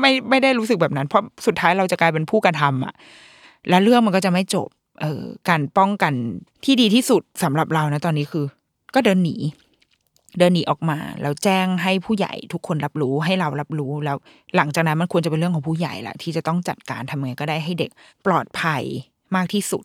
[SPEAKER 1] ไม่ไม่ได้รู้สึกแบบนั้น เพราะสุดท้ายเราจะกลายเป็นผู้กระทำอะ แล้วเรื่องมันก็จะไม่จบ เออการป้องกันที่ดีที่สุดสำหรับเรานะตอนนี้คือ ก็เดินหนี เดินหนีออกมาแล้วแจ้งให้ผู้ใหญ่ทุกคนรับรู้ให้เรารับรู้แล้ว หลังจากนั้นมันควรจะเป็นเรื่องของผู้ใหญ่แหละที่จะต้องจัดการทำไงก็ได้ให้เด็กปลอดภัยมากที่สุด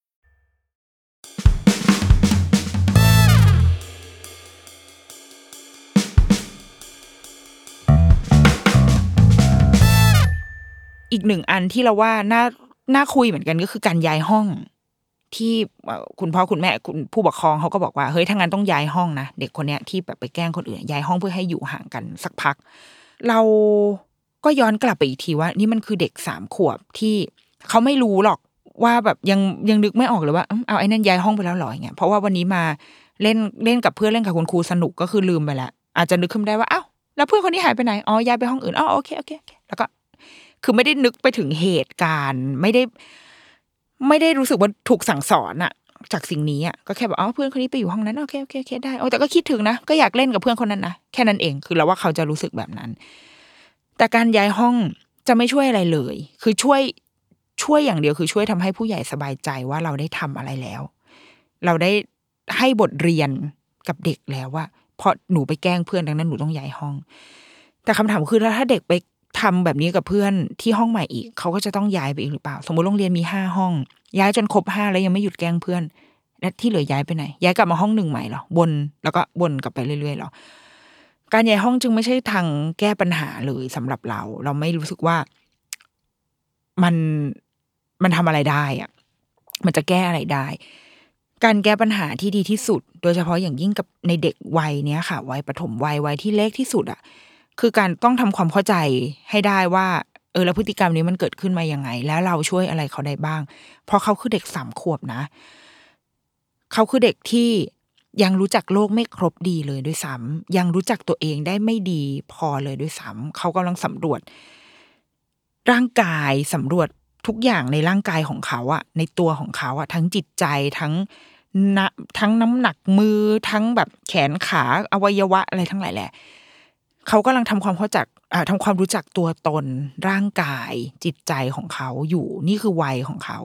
[SPEAKER 1] อีกหนึ่งอันที่เราว่าน่าน่าคุยเหมือนกันก็คือการย้ายห้อง ที่คุณพ่อคุณแม่คุณผู้ปกครองเขาก็บอกว่าเฮ้ยถ้างั้นต้องย้ายห้องนะเด็กคนเนี้ยที่แบบไปแกล้งคนอื่นย้ายห้องเพื่อให้อยู่ห่างกันสักพัก เราก็ย้อนกลับไปอีกทีว่า นี่มันคือเด็กสามขวบที่เขาไม่รู้หรอกว่าแบบยังยังนึกไม่ออกเลยว่าเอาไอ้นั่นย้ายห้องไปแล้วหรออย่างเงี้ยเพราะว่าวันนี้มาเล่นเล่นกับเพื่อนเล่นกับคุณครูสนุกก็คือลืมไปแล้วอาจจะนึกขึ้นได้ว่าอ้าวแล้วเพื่อนคนนี้หายไปไหนอ๋อย้ายไปห้องอื่นอ๋ออเคโอเคโอเคแล้วก็ คือไม่ได้นึกไปถึงเหตุการณ์ ไม่ได้ ไม่ได้รู้สึกว่าถูกสั่งสอนอะจากสิ่งนี้อะก็แค่แบบอ๋อเพื่อนคนนี้ไปอยู่ห้องนั้นโอเคโอเคโอเคได้โอ้แต่ก็คิดถึงนะก็อยากเล่นกับเพื่อนคนนั้นนะแค่นั้นเองคือเราว่าเขาจะรู้สึกแบบนั้น แต่การย้ายห้องจะไม่ช่วยอะไรเลย คือช่วยช่วยอย่างเดียวคือช่วยทำให้ผู้ใหญ่สบายใจว่าเราได้ทำอะไรแล้ว เราได้ให้บทเรียนกับเด็กแล้วว่าเพราะหนูไปแกล้งเพื่อนดังนั้นหนูต้องย้ายห้อง แต่คำถามคือแล้วถ้าเด็กไป ทำแบบนี้กับเพื่อนที่ห้องใหม่อีก เขาก็จะต้องย้ายไปอีกหรือเปล่า สมมติโรงเรียนมีห้าห้อง ย้ายจนครบห้าแล้วยังไม่หยุดแกล้งเพื่อน และที่เหลือย้ายไปไหน ย้ายกลับมาห้องหนึ่งใหม่หรอ บนแล้วก็บนกลับไปเรื่อยๆหรอ การย้ายห้องจึงไม่ใช่ทางแก้ปัญหาเลยสำหรับเรา เราไม่รู้สึกว่า มันมันทำอะไรได้อะมันจะแก้อะไรได้ การแก้ปัญหาที่ดีที่สุด โดยเฉพาะอย่างยิ่งกับในเด็กวัยเนี้ยค่ะ วัยประถมวัยวัยที่เล็กที่สุดอะ คือการต้องทำความเข้าใจให้ได้ว่า เออแล้วพฤติกรรมนี้มันเกิดขึ้นมายังไง แล้วเราช่วยอะไรเขาได้บ้าง เพราะเขาคือเด็กสามขวบนะ เขาคือเด็กที่ยังรู้จักโลกไม่ครบดีเลยด้วยซ้ำยังรู้จักตัวเองได้ไม่ดีพอเลยด้วยซ้ำเขากำลังสำรวจ ร่างกายสำรวจทุกอย่างในร่างกายของเขาอะในตัวของเขาอะทั้งจิตใจทั้งนะทั้งน้ำหนักมือทั้งแบบแขนขาอวัยวะอะไรทั้งหลายแหละ เขากำลังทำความเข้าจักอ่าทำความรู้จักตัวตนร่างกายจิตใจของเขาอยู่นี่คือวัยของเขา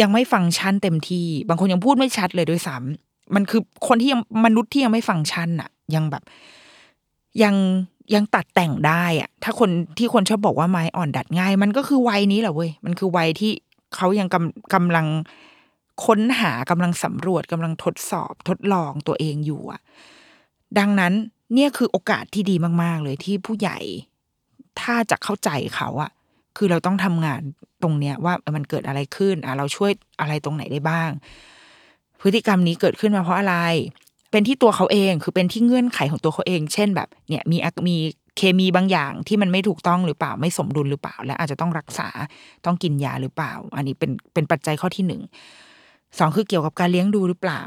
[SPEAKER 1] ยังไม่ฟังก์ชันเต็มที่ บางคนยังพูดไม่ชัดเลยด้วยซ้ำมันคือคนที่ยังมนุษย์ที่ยังไม่ฟังก์ชันอะยังแบบ ยังยังตัดแต่งได้อะถ้าคนที่คนชอบบอกว่าไม้อ่อนดัดง่าย มันก็คือวัยนี้แหละเว้ยมันคือวัยที่เขายังกำกำลังค้นหากำลังสำรวจกำลังทดสอบทดลองตัวเองอยู่อะดังนั้น เนี่ยคือโอกาสที่ดีมาก ๆ เลยที่ผู้ใหญ่ ถ้าจะเข้าใจเขาอะคือเราต้องทำงานตรงเนี้ยว่ามันเกิดอะไรขึ้นอะเราช่วยอะไรตรงไหนได้บ้าง พฤติกรรมนี้เกิดขึ้นมาเพราะอะไร เป็นที่ตัวเขาเองคือเป็นที่เงื่อนไขของตัวเขาเอง เช่นแบบ เนี่ยมีมีเคมีบางอย่างที่มันไม่ถูกต้องหรือเปล่าไม่สมดุลหรือเปล่า และอาจจะต้องรักษาต้องกินยาหรือเปล่า อันนี้เป็นเป็นปัจจัยข้อที่หนึ่งสองคือเกี่ยวกับการเลี้ยงดูหรือเปล่า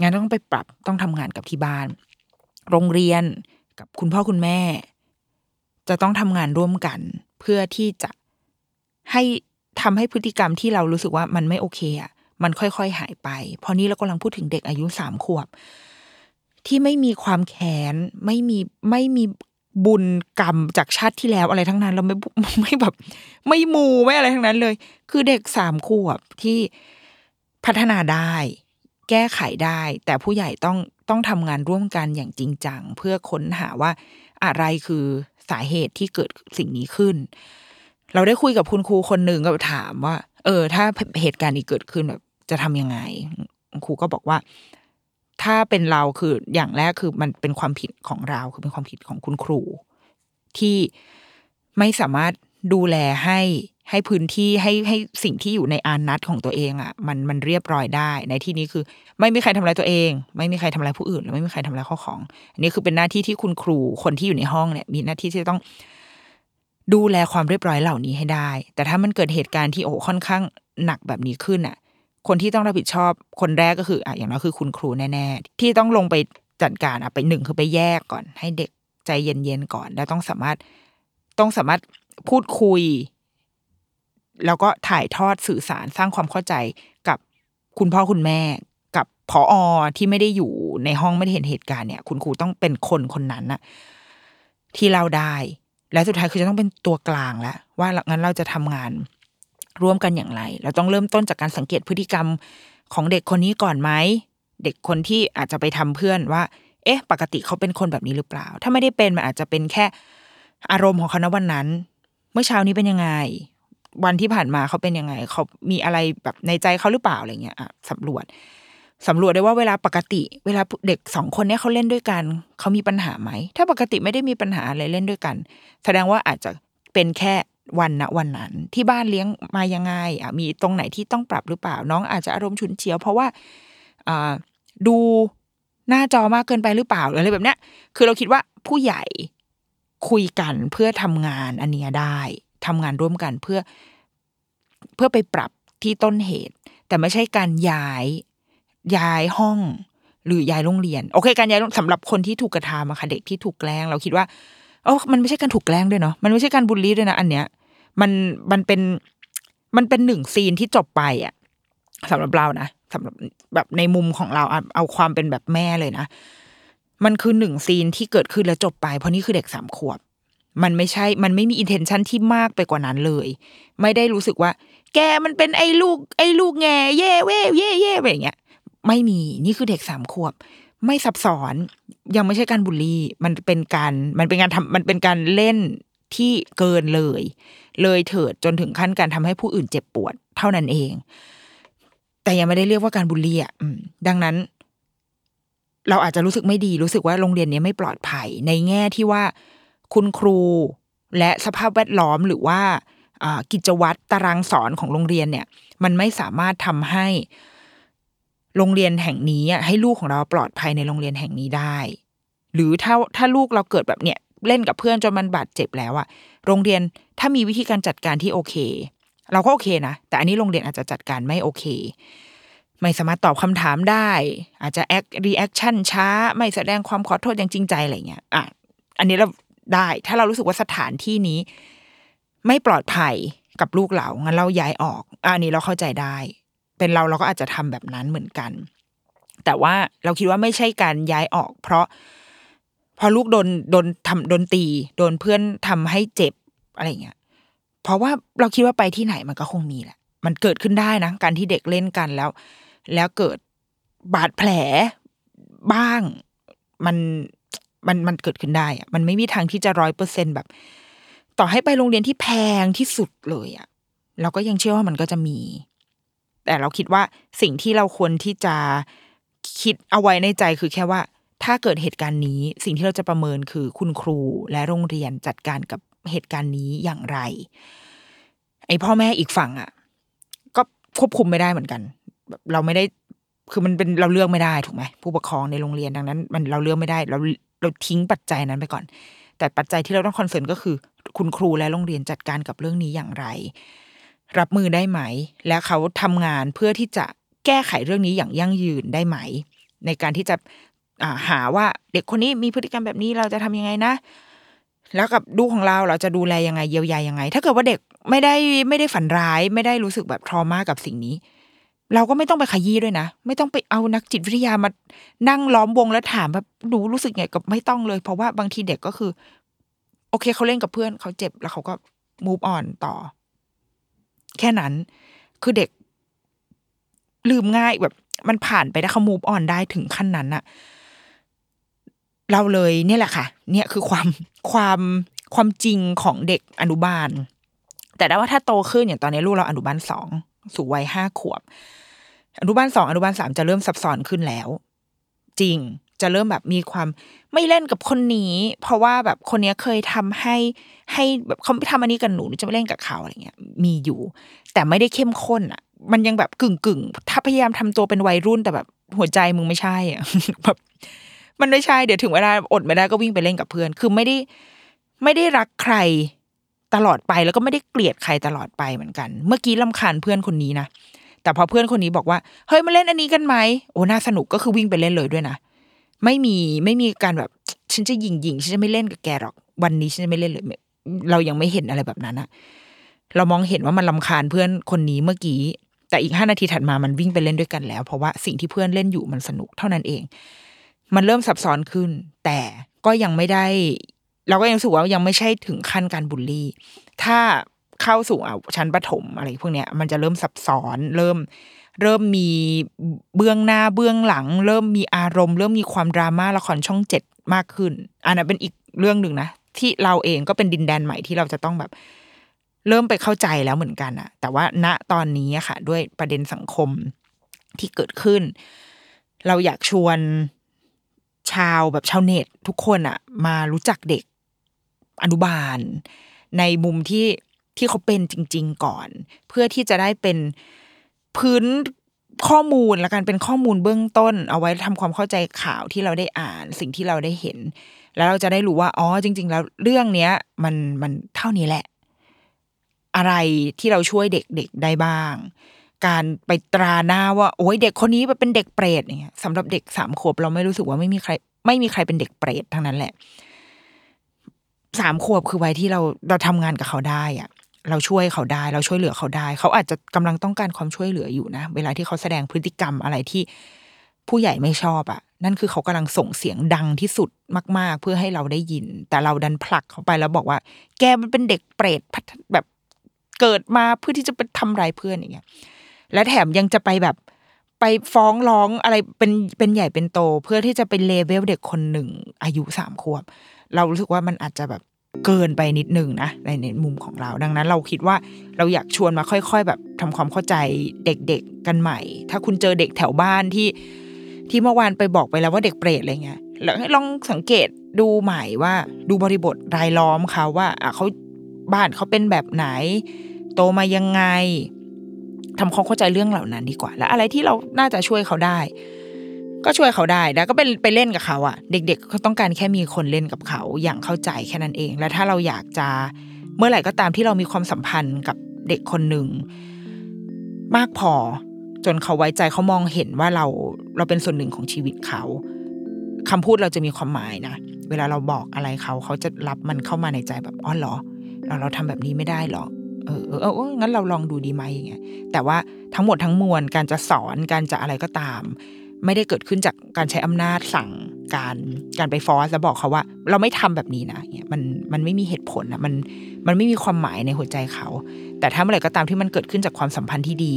[SPEAKER 1] งานต้องไปปรับต้องทำงานกับที่บ้าน โรงเรียนกับคุณพ่อคุณแม่ จะต้องทำงานร่วมกัน เพื่อที่จะให้ทำให้พฤติกรรมที่เรารู้สึกว่ามันไม่โอเคอะมันค่อย ๆ หายไป เพราะนี้เรากำลังพูดถึงเด็กอายุสามขวบ ที่ไม่มีความแค้นไม่มีไม่มีบุญกรรมจากชาติที่แล้วอะไรทั้งนั้น เราไม่ไม่แบบ ไม่มูไม่อะไรทั้งนั้นเลย คือเด็กสามขวบที่พัฒนาได้ แก้ไขได้ แต่ผู้ใหญ่ต้องต้องทำงานร่วมกันอย่างจริงจัง เพื่อค้นหาว่าอะไรคือสาเหตุที่เกิดสิ่งนี้ขึ้น เราได้คุยกับคุณครูคนหนึ่งก็ถามว่า เออ ถ้าเหตุการณ์นี้เกิดขึ้นแบบจะทำยังไง ครูก็บอกว่า ถ้าเป็นเราคืออย่างแรกคือมันเป็นความผิดของเราคือเป็นความผิดของคุณครู ที่ไม่สามารถดูแลให้ ให้พื้นที่ให้ให้สิ่งที่อยู่ในอานัตของตัวเองอะ่ะมันมันเรียบร้อยได้ ในที่นี้คือ ไม่มีใครทำร้ายตัวเอง ไม่มีใครทำร้ายผู้อื่นและไม่มีใครทำร้ายข้อของ อันนี้คือเป็นหน้าที่ที่คุณครูคนที่อยู่ในห้องเนี่ย มีหน้าที่ที่ต้องดูแลความเรียบร้อยเหล่านี้ให้ได้ แต่ถ้ามันเกิดเหตุการณ์ที่โอ้ค่อนข้างหนักแบบนี้ขึ้นอะ คนที่ต้องรับผิดชอบคนแรกก็คืออะอย่างน้อยคือคุณครูแน่ๆที่ต้องลงไปจัดการอะไปหนึ่งคือไปแยกก่อน ให้เด็กใจเย็นๆก่อน แล้วต้องสามารถต้องสามารถพูดคุย แล้วก็ถ่ายทอดสื่อสารสร้างความเข้าใจกับคุณพ่อคุณแม่ กับพออที่ไม่ได้อยู่ในห้องไม่ได้เห็นเหตุการณ์เนี่ย คุณครูต้องเป็นคนคนนั้นน่ะ ที่เราได้ และสุดท้ายคือจะต้องเป็นตัวกลางแล้วว่างั้นเราจะทำงานร่วมกันอย่างไร เราต้องเริ่มต้นจากการสังเกตพฤติกรรมของเด็กคนนี้ก่อนไหม เด็กคนที่อาจจะไปทำเพื่อนว่า เอ๊ะ ปกติเขาเป็นคนแบบนี้หรือเปล่า ถ้าไม่ได้เป็นมันอาจจะเป็นแค่อารมณ์ของเขาณวันนั้น เมื่อเช้านี้เป็นยังไง วันที่ผ่านมาเขาเป็นยังไง เขามีอะไรแบบในใจเขาหรือเปล่าอะไรเงี้ยอะสำรวจสำรวจได้ว่าเวลาปกติ เวลาเด็กสองคนเนี้ยเขาเล่นด้วยกันเขามีปัญหาไหม ถ้าปกติไม่ได้มีปัญหาอะไรเล่นด้วยกัน แสดงว่าอาจจะเป็นแค่วันณวันนั้น ที่บ้านเลี้ยงมายังไงอะมีตรงไหนที่ต้องปรับหรือเปล่า น้องอาจจะอารมณ์ฉุนเฉียว เพราะว่าอ่าดูหน้าจอมากเกินไปหรือเปล่าออะไรแบบเนี้ยคือเราคิดว่าผู้ใหญ่คุยกันเพื่อทำงานอันเนี้ยได้ ทำงานร่วมกันเพื่อเพื่อไปปรับที่ต้นเหตุ แต่ไม่ใช่การย้ายย้ายห้อง หรือย้ายโรงเรียน โอเค การย้ายสำหรับคนที่ถูกกระทำอะค่ะเด็กที่ถูกแกล้ง เราคิดว่าโอ้มันไม่ใช่การถูกแกล้งด้วยเนาะมันไม่ใช่การบูลลี่ด้วยนะอันเนี้ย มันมันเป็นมันเป็นหนึ่งซีนที่จบไปอะสำหรับเรานะสำหรับแบบในมุมของเราเอาเอาความเป็นแบบแม่เลยนะ มันคือหนึ่งซีนที่เกิดขึ้นแล้วจบไป เพราะนี่คือเด็กสามขวบ มันไม่ใช่มันไม่มีอินเทนชันที่มากไปกว่านั้นเลย ไม่ได้รู้สึกว่า แกมันเป็นไอ้ลูก ไอ้ลูกแงเย่เว่เย่เย่แบบอย่างเงี้ย ไม่มีนี่คือเด็กสามขวบ ไม่ซับซ้อน ยังไม่ใช่การบูลลี่ มันเป็นการมันเป็นการทำมันเป็นการเล่นที่เกินเลย เลยเถิดจนถึงขั้นการทำให้ผู้อื่นเจ็บปวด เท่านั้นเอง แต่ยังไม่ได้เรียกว่าการบูลลี่อะดังนั้น เราอาจจะรู้สึกไม่ดีรู้สึกว่าโรงเรียนนี้ไม่ปลอดภัย ในแง่ที่ว่า คุณครู และสภาพแวดล้อมหรือว่ากิจวัตรตารางสอนของโรงเรียนเนี่ย มันไม่สามารถทำให้โรงเรียนแห่งนี้ให้ลูกของเราปลอดภัยในโรงเรียนแห่งนี้ได้ หรือถ้าถ้าลูกเราเกิดแบบเนี้ยเล่นกับเพื่อนจนมันบาดเจ็บแล้วอะโรงเรียนถ้ามีวิธีการจัดการที่โอเค เราก็โอเคนะ แต่อันนี้โรงเรียนอาจจะจัดการไม่โอเค ไม่สามารถตอบคำถามได้ อาจจะ act reaction ช้า ไม่แสดงความขอโทษอย่างจริงใจอะไรเงี้ยอะอันนี้เรา ได้ ถ้าเรารู้สึกว่าสถานที่นี้ ไม่ปลอดภัยกับลูกเรางั้นเราย้ายออกอันนี้เราเข้าใจได้ เป็นเราเราก็อาจจะทำแบบนั้นเหมือนกัน แต่ว่าเราคิดว่าไม่ใช่การย้ายออก เพราะ พอลูกโดนโดนทำโดนตี โดนเพื่อนทำให้เจ็บอะไรเงี้ยเพราะว่าเราคิดว่าไปที่ไหนมันก็คงมีแหละ มันเกิดขึ้นได้นะการที่เด็กเล่นกันแล้ว แล้วเกิดบาดแผลบ้าง มัน มันมันเกิดขึ้นได้อะมันไม่มีทางที่จะร้อยเปอร์เซ็นแบบ ต่อให้ไปโรงเรียนที่แพงที่สุดเลยอะเราก็ยังเชื่อว่ามันก็จะมี แต่เราคิดว่าสิ่งที่เราควรที่จะคิดเอาไว้ในใจคือแค่ว่า ถ้าเกิดเหตุการณ์นี้ สิ่งที่เราจะประเมินคือคุณครูและโรงเรียนจัดการกับเหตุการณ์นี้อย่างไร ไอพ่อแม่อีกฝั่งอะก็ควบคุมไม่ได้เหมือนกัน เราไม่ได้คือมันเป็นเราเลือกไม่ได้ถูกไหมผู้ปกครองในโรงเรียนดังนั้น มันเราเลือกไม่ได้ เรา เราทิ้งปัจจัยนั้นไปก่อน แต่ปัจจัยที่เราต้องคอนเซิร์นก็คือ คุณครูและโรงเรียนจัดการกับเรื่องนี้อย่างไร รับมือได้ไหม และเขาทำงานเพื่อที่จะแก้ไขเรื่องนี้อย่างยั่งยืนได้ไหม ในการที่จะหาว่าเด็กคนนี้มีพฤติกรรมแบบนี้เราจะทำยังไงนะ แล้วกับดูของเราเราจะดูแลยังไงเยียวยายังไง ถ้าเกิดว่าเด็กไม่ได้ไม่ได้ฝันร้าย ไม่ได้รู้สึกแบบทรมากับสิ่งนี้ เราก็ไม่ต้องไปขยี้ด้วยนะ ไม่ต้องไปเอานักจิตวิทยามานั่งล้อมวงแล้วถามแบบหนูรู้สึกไงกับไม่ต้องเลย เพราะว่าบางทีเด็กก็คือ โอเคเขาเล่นกับเพื่อนเขาเจ็บแล้วเขาก็ move on ต่อ แค่นั้น คือเด็ก ลืมง่ายแบบ มันผ่านไปแล้วเขา move on ได้ถึงขั้นนั้นอะเราเลยเนี่ยแหละค่ะ เนี่ยคือความความความจริงของเด็กอนุบาล แต่ได้ว่าถ้าโตขึ้นอย่างตอนนี้ลูกเราอนุบาลสองสู่วัยห้าขวบ อนุบาลสองอนุบาลสามจะเริ่มซับซ้อนขึ้นแล้ว จริงจะเริ่มแบบมีความไม่เล่นกับคนนี้ เพราะว่าแบบคนนี้เคยทำให้ให้แบบเขาไม่ทำอันนี้กับหนูจะไม่เล่นกับเขาอะไรเงี้ย มีอยู่ แต่ไม่ได้เข้มข้นอะ มันยังแบบกึ่งกึ่งถ้าพยายามทำตัวเป็นวัยรุ่นแต่แบบหัวใจมึงไม่ใช่อะแบบมันไม่ใช่เดี๋ยวถึงเวลาอดไม่ได้ก็วิ่งไปเล่นกับเพื่อน คือไม่ได้ไม่ได้รักใครตลอดไปแล้วก็ไม่ได้เกลียดใครตลอดไปเหมือนกัน เมื่อกี้ลำคาญเพื่อนคนนี้นะ แต่พอเพื่อนคนนี้บอกว่า เฮ้ยมาเล่นอันนี้กันไหมโอ้น่าสนุกก็คือวิ่งไปเล่นเลยด้วยนะไม่มีไม่มีการแบบฉันจะยิงยิงฉันจะไม่เล่นกับแกหรอก วันนี้ฉันจะไม่เล่นเลยเรายังไม่เห็นอะไรแบบนั้นอะเรามองเห็นว่ามันลาคาญเพื่อนคนนี้เมื่อกี้ แต่อีกห้านาทีถัดมามันวิ่งไปเล่นด้วยกันแล้ว เพราะว่าสิ่งที่เพื่อนเล่นอยู่มันสนุกเท่านั้นเอง มันเริ่มซับซ้อนขึ้น แต่ก็ยังไม่ได้ เราก็ยังรู้สึกว่ายังไม่ใช่ถึงขั้นการบูลลี่ ถ้า เข้าสู่อะชั้นประถมอะไรพวกเนี้ยมันจะเริ่มซับซ้อนเริ่มเริ่มมีเบื้องหน้าเบื้องหลัง เริ่มมีอารมณ์ เริ่มมีความดราม่าละครช่องเจ็ดมากขึ้น อันนั้นเป็นอีกเรื่องหนึ่งนะ ที่เราเองก็เป็นดินแดนใหม่ที่เราจะต้องแบบ เริ่มไปเข้าใจแล้วเหมือนกันอะแต่ว่าณตอนนี้ค่ะ ด้วยประเด็นสังคมที่เกิดขึ้น เราอยากชวนชาวแบบชาวเน็ตทุกคนอะมารู้จักเด็กอนุบาล ในมุมที่ ที่เขาเป็นจริง ๆ ก่อน เพื่อที่จะได้เป็นพื้นข้อมูลและการเป็นข้อมูลเบื้องต้น เอาไว้ทำความเข้าใจข่าวที่เราได้อ่านสิ่งที่เราได้เห็น แล้วเราจะได้รู้ว่าอ๋อจริง ๆ แล้วเรื่องเนี้ย มันมันเท่านี้แหละ อะไรที่เราช่วยเด็กๆได้บ้าง การไปตราหน้าว่า โอ้ยเด็กคนนี้เป็นเด็กเปรตอย่างเงี้ยสำหรับเด็กสามขวบเราไม่รู้สึกว่าไม่มีใคร ไม่มีใครเป็นเด็กเปรตทั้งนั้นแหละสามขวบคือวัยที่เราเราทำงานกับเขาได้อะ เราช่วยเขาได้เราช่วยเหลือเขาได้ เขาอาจจะกำลังต้องการความช่วยเหลืออยู่นะ เวลาที่เขาแสดงพฤติกรรมอะไรที่ผู้ใหญ่ไม่ชอบอะ่ะ นั่นคือเขากำลังส่งเสียงดังที่สุดมาก ๆ เพื่อให้เราได้ยิน แต่เราดันผลักเขาไปแล้วบอกว่า แกมันเป็นเด็กเปรตพัฒแบบเกิดมาเพื่อที่จะไปทำร้ายเพื่อนอย่างเงี้ย และแถมยังจะไปแบบไปฟ้องร้องอะไรเป็นเป็นใหญ่เป็นโต เพื่อที่จะเป็นเลเวลเด็กคนหนึ่งอายุสามขวบ เรารู้สึกว่ามันอาจจะแบบ เกินไปนิดหนึ่งนะในในมุมของเรา ดังนั้นเราคิดว่าเราอยากชวนมาค่อย ๆ แบบทำความเข้าใจเด็กๆกันใหม่ ถ้าคุณเจอเด็กแถวบ้านที่ที่เมื่อวานไปบอกไปแล้วว่าเด็กเปรตอะไรเงี้ยแล้วให้ลองสังเกตดูใหม่ว่าดูบริบทรายล้อมเขาว่าอะเขาบ้านเขาเป็นแบบไหน โตมายังไงทำความเข้าใจเรื่องเหล่านั้นดีกว่า แล้วอะไรที่เราน่าจะช่วยเขาได้ ก็ช่วยเขาได้แล้วก็ไปไปเล่นกับเขาอะ เด็กๆเขาต้องการแค่มีคนเล่นกับเขาอย่างเข้าใจแค่นั้นเอง และถ้าเราอยากจะเมื่อไหร่ก็ตามที่เรามีความสัมพันธ์กับเด็กคนหนึ่ง มากพอจนเขาไว้ใจเขามองเห็นว่าเราเราเป็นส่วนหนึ่งของชีวิตเขาคำพูดเราจะมีความหมายนะเวลาเราบอกอะไรเขาเขาจะรับมันเข้ามาในใจแบบอ๋อเหรอ เราเราทำแบบนี้ไม่ได้หรอเออเออเอองั้นเราลองดูดีไหมอย่างเงี้ยแต่ว่าทั้งหมดทั้งมวลการจะสอนการจะอะไรก็ตาม ไม่ได้เกิดขึ้นจากการใช้อำนาจสั่งการการไปฟอสแล้วบอกเขาว่า เราไม่ทำแบบนี้นะเนี่ยมันมันไม่มีเหตุผลนะมันมันไม่มีความหมายในหัวใจเขา แต่ถ้าเมื่อไหร่ก็ตามที่มันเกิดขึ้นจากความสัมพันธ์ที่ดี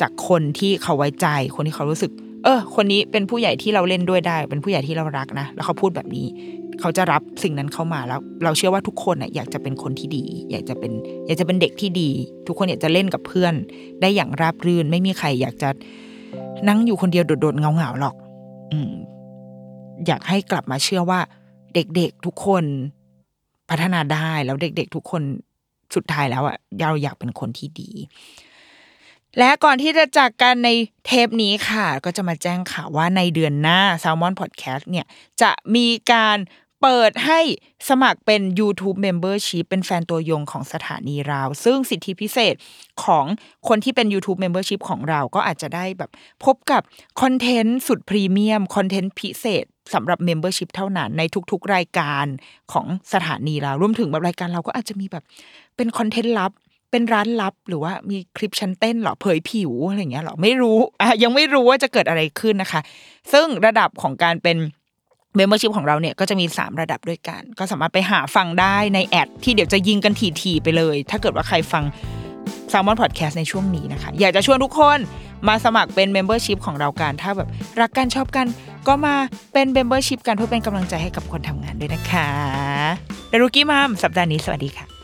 [SPEAKER 1] จากคนที่เขาไว้ใจ คนที่เขารู้สึก เออ คนนี้เป็นผู้ใหญ่ที่เราเล่นด้วยได้ เป็นผู้ใหญ่ที่เรารักนะแล้วเขาพูดแบบนี้ เขาจะรับสิ่งนั้นเข้ามาแล้ว เราเชื่อว่าทุกคนน่ะอยากจะเป็นคนที่ดี อยากจะเป็น อยากจะเป็นเด็กที่ดี ทุกคนอยากจะเล่นกับเพื่อน ได้อย่างราบรื่น ไม่มีใครอยากจะ นั่งอยู่คนเดียวโดดๆเงาๆหรอก อืม อยากให้กลับมาเชื่อว่า เด็กๆทุกคนพัฒนาได้แล้วเด็ก ๆ ทุกคนสุดท้ายแล้วอะเราอยากเป็นคนที่ดี และก่อนที่จะจากกันในเทปนี้ค่ะ ก็จะมาแจ้งข่าวว่าในเดือนหน้า Salmon Podcast เนี่ย จะมีการ เปิดให้สมัครเป็น YouTube Membership เป็นแฟนตัวยงของสถานีเรา ซึ่งสิทธิพิเศษของคนที่เป็น YouTube Membership ของเราก็อาจจะได้แบบพบกับคอนเทนต์สุดพรีเมียม คอนเทนต์พิเศษสำหรับ Membership เท่านั้นในทุกๆ รายการของสถานีเรา รวมถึงแบบรายการเราก็อาจจะมีแบบเป็นคอนเทนต์ลับเป็นร้านลับหรือว่ามีคลิปชั้นเต้นหรอเผยผิวอะไรเงี้ยหรอไม่รู้อะยังไม่รู้ว่าจะเกิดอะไรขึ้นนะคะ ซึ่งระดับของการเป็น membership ของเราเนี่ยก็จะมี 3 ระดับด้วยกัน ก็สามารถไปหาฟังได้ใน ad ที่เดี๋ยวจะยิงกันถี่ๆไปเลย ถ้าเกิดว่าใครฟัง Salmon Podcast ในช่วงนี้นะคะ อยากจะชวนทุกคนมาสมัครเป็น membership ของเรากัน ถ้าแบบรักกันชอบกัน ก็มาเป็น membership กันเพื่อเป็นกำลังใจให้กับคนทำงานด้วยนะคะ Dear Rookie Mom สัปดาห์นี้สวัสดีค่ะ